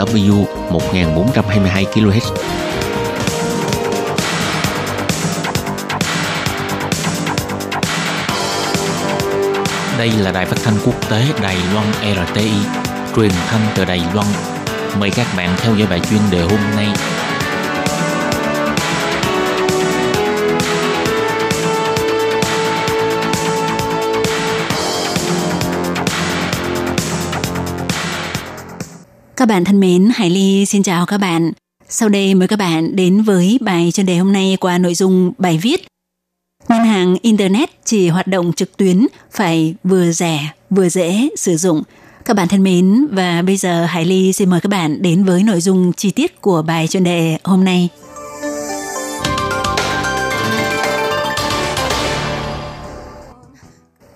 W 1422 kHz. Đây là đài phát thanh quốc tế Đài Loan RTI, truyền thanh từ Đài Loan. Mời các bạn theo dõi bài chuyên đề hôm nay. Các bạn thân mến, Hải Ly xin chào các bạn. Sau đây mời các bạn đến với bài chuyên đề hôm nay qua nội dung bài viết Ngân hàng Internet chỉ hoạt động trực tuyến phải vừa rẻ vừa dễ sử dụng. Các bạn thân mến, và bây giờ Hải Ly xin mời các bạn đến với nội dung chi tiết của bài chuyên đề hôm nay.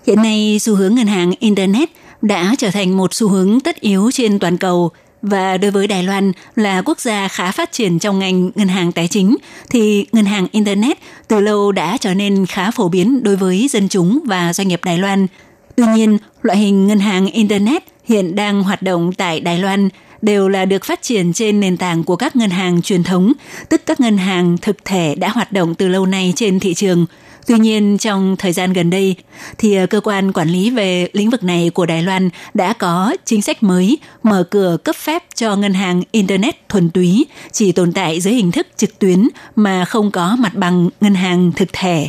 Hiện nay, xu hướng ngân hàng Internet đã trở thành một xu hướng tất yếu trên toàn cầu – và đối với Đài Loan là quốc gia khá phát triển trong ngành ngân hàng tài chính, thì ngân hàng Internet từ lâu đã trở nên khá phổ biến đối với dân chúng và doanh nghiệp Đài Loan. Tuy nhiên, loại hình ngân hàng Internet hiện đang hoạt động tại Đài Loan đều là được phát triển trên nền tảng của các ngân hàng truyền thống, tức các ngân hàng thực thể đã hoạt động từ lâu nay trên thị trường – Tuy nhiên, trong thời gian gần đây, thì ờ, cơ quan quản lý về lĩnh vực này của Đài Loan đã có chính sách mới mở cửa cấp phép cho ngân hàng Internet thuần túy chỉ tồn tại dưới hình thức trực tuyến mà không có mặt bằng ngân hàng thực thể.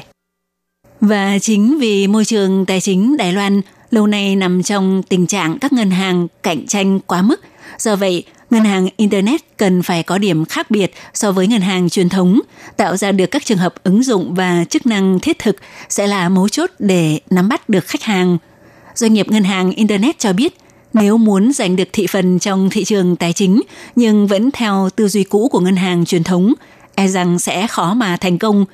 Và chính vì môi trường tài chính Đài Loan lâu nay nằm trong tình trạng các ngân hàng cạnh tranh quá mức, do vậy ngân hàng Internet cần phải có điểm khác biệt so với ngân hàng truyền thống, tạo ra được các trường hợp ứng dụng và chức năng thiết thực sẽ là mấu chốt để nắm bắt được khách hàng. Doanh nghiệp ngân hàng Internet cho biết, nếu muốn giành được thị phần trong thị trường tài chính nhưng vẫn theo tư duy cũ của ngân hàng truyền thống, e rằng sẽ khó mà thành công.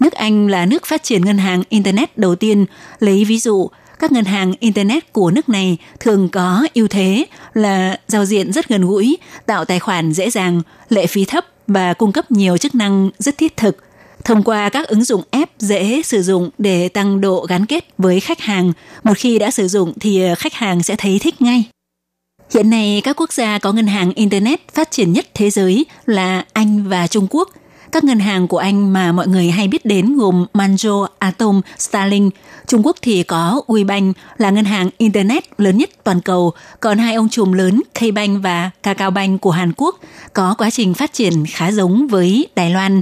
Nước Anh là nước phát triển ngân hàng Internet đầu tiên, lấy ví dụ các ngân hàng Internet của nước này thường có ưu thế là giao diện rất gần gũi, tạo tài khoản dễ dàng, lệ phí thấp và cung cấp nhiều chức năng rất thiết thực. Thông qua các ứng dụng app dễ sử dụng để tăng độ gắn kết với khách hàng, một khi đã sử dụng thì khách hàng sẽ thấy thích ngay. Hiện nay, các quốc gia có ngân hàng Internet phát triển nhất thế giới là Anh và Trung Quốc – các ngân hàng của Anh mà mọi người hay biết đến gồm Manjo, Atom, Starling. Trung Quốc thì có WeBank là ngân hàng Internet lớn nhất toàn cầu, còn hai ông trùm lớn K-Bank và Kakaobank của Hàn Quốc có quá trình phát triển khá giống với Đài Loan.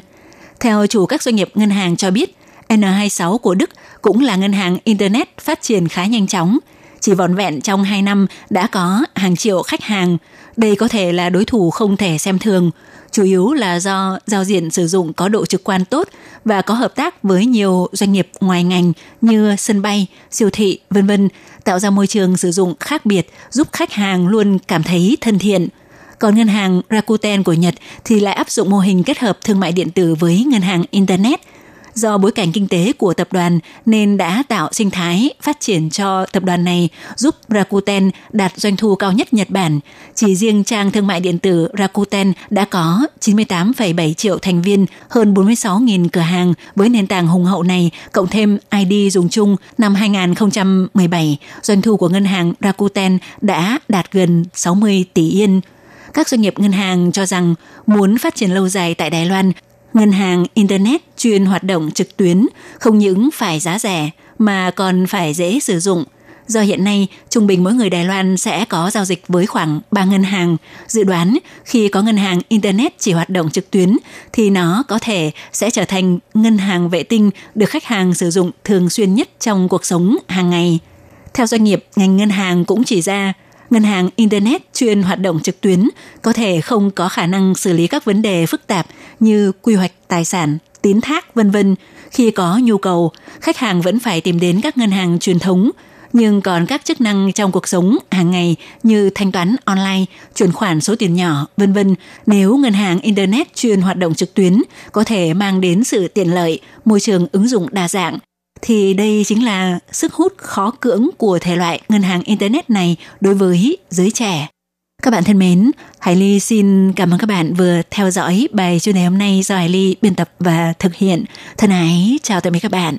Theo chủ các doanh nghiệp ngân hàng cho biết, N26 của Đức cũng là ngân hàng Internet phát triển khá nhanh chóng. Chỉ vòn vẹn trong 2 năm đã có hàng triệu khách hàng. Đây có thể là đối thủ không thể xem thường – chủ yếu là do giao diện sử dụng có độ trực quan tốt và có hợp tác với nhiều doanh nghiệp ngoài ngành như sân bay, siêu thị, vân vân, tạo ra môi trường sử dụng khác biệt giúp khách hàng luôn cảm thấy thân thiện. Còn ngân hàng Rakuten của Nhật thì lại áp dụng mô hình kết hợp thương mại điện tử với ngân hàng internet – Do bối cảnh kinh tế của tập đoàn nên đã tạo sinh thái phát triển cho tập đoàn này giúp Rakuten đạt doanh thu cao nhất Nhật Bản. Chỉ riêng trang thương mại điện tử Rakuten đã có 98,7 triệu thành viên, hơn 46.000 cửa hàng với nền tảng hùng hậu này, cộng thêm ID dùng chung năm 2017, doanh thu của ngân hàng Rakuten đã đạt gần 60 tỷ yên các doanh nghiệp ngân hàng cho rằng muốn phát triển lâu dài tại Đài Loan Ngân hàng Internet chuyên hoạt động trực tuyến không những phải giá rẻ mà còn phải dễ sử dụng. Do hiện nay, trung bình mỗi người Đài Loan sẽ có giao dịch với khoảng 3 ngân hàng. Dự đoán khi có ngân hàng Internet chỉ hoạt động trực tuyến thì nó có thể sẽ trở thành ngân hàng vệ tinh được khách hàng sử dụng thường xuyên nhất trong cuộc sống hàng ngày. Theo doanh nghiệp, ngành ngân hàng cũng chỉ ra ngân hàng Internet chuyên hoạt động trực tuyến có thể không có khả năng xử lý các vấn đề phức tạp như quy hoạch tài sản, tín thác, vân vân. Khi có nhu cầu, khách hàng vẫn phải tìm đến các ngân hàng truyền thống, nhưng còn các chức năng trong cuộc sống hàng ngày như thanh toán online, chuyển khoản số tiền nhỏ, vân vân, nếu ngân hàng internet chuyên hoạt động trực tuyến có thể mang đến sự tiện lợi, môi trường ứng dụng đa dạng, thì đây chính là sức hút khó cưỡng của thể loại ngân hàng internet này đối với giới trẻ. Các bạn thân mến, Hải Ly xin cảm ơn các bạn vừa theo dõi bài chuyên đề hôm nay do Hải Ly biên tập và thực hiện. Thân ái, chào tạm biệt các bạn.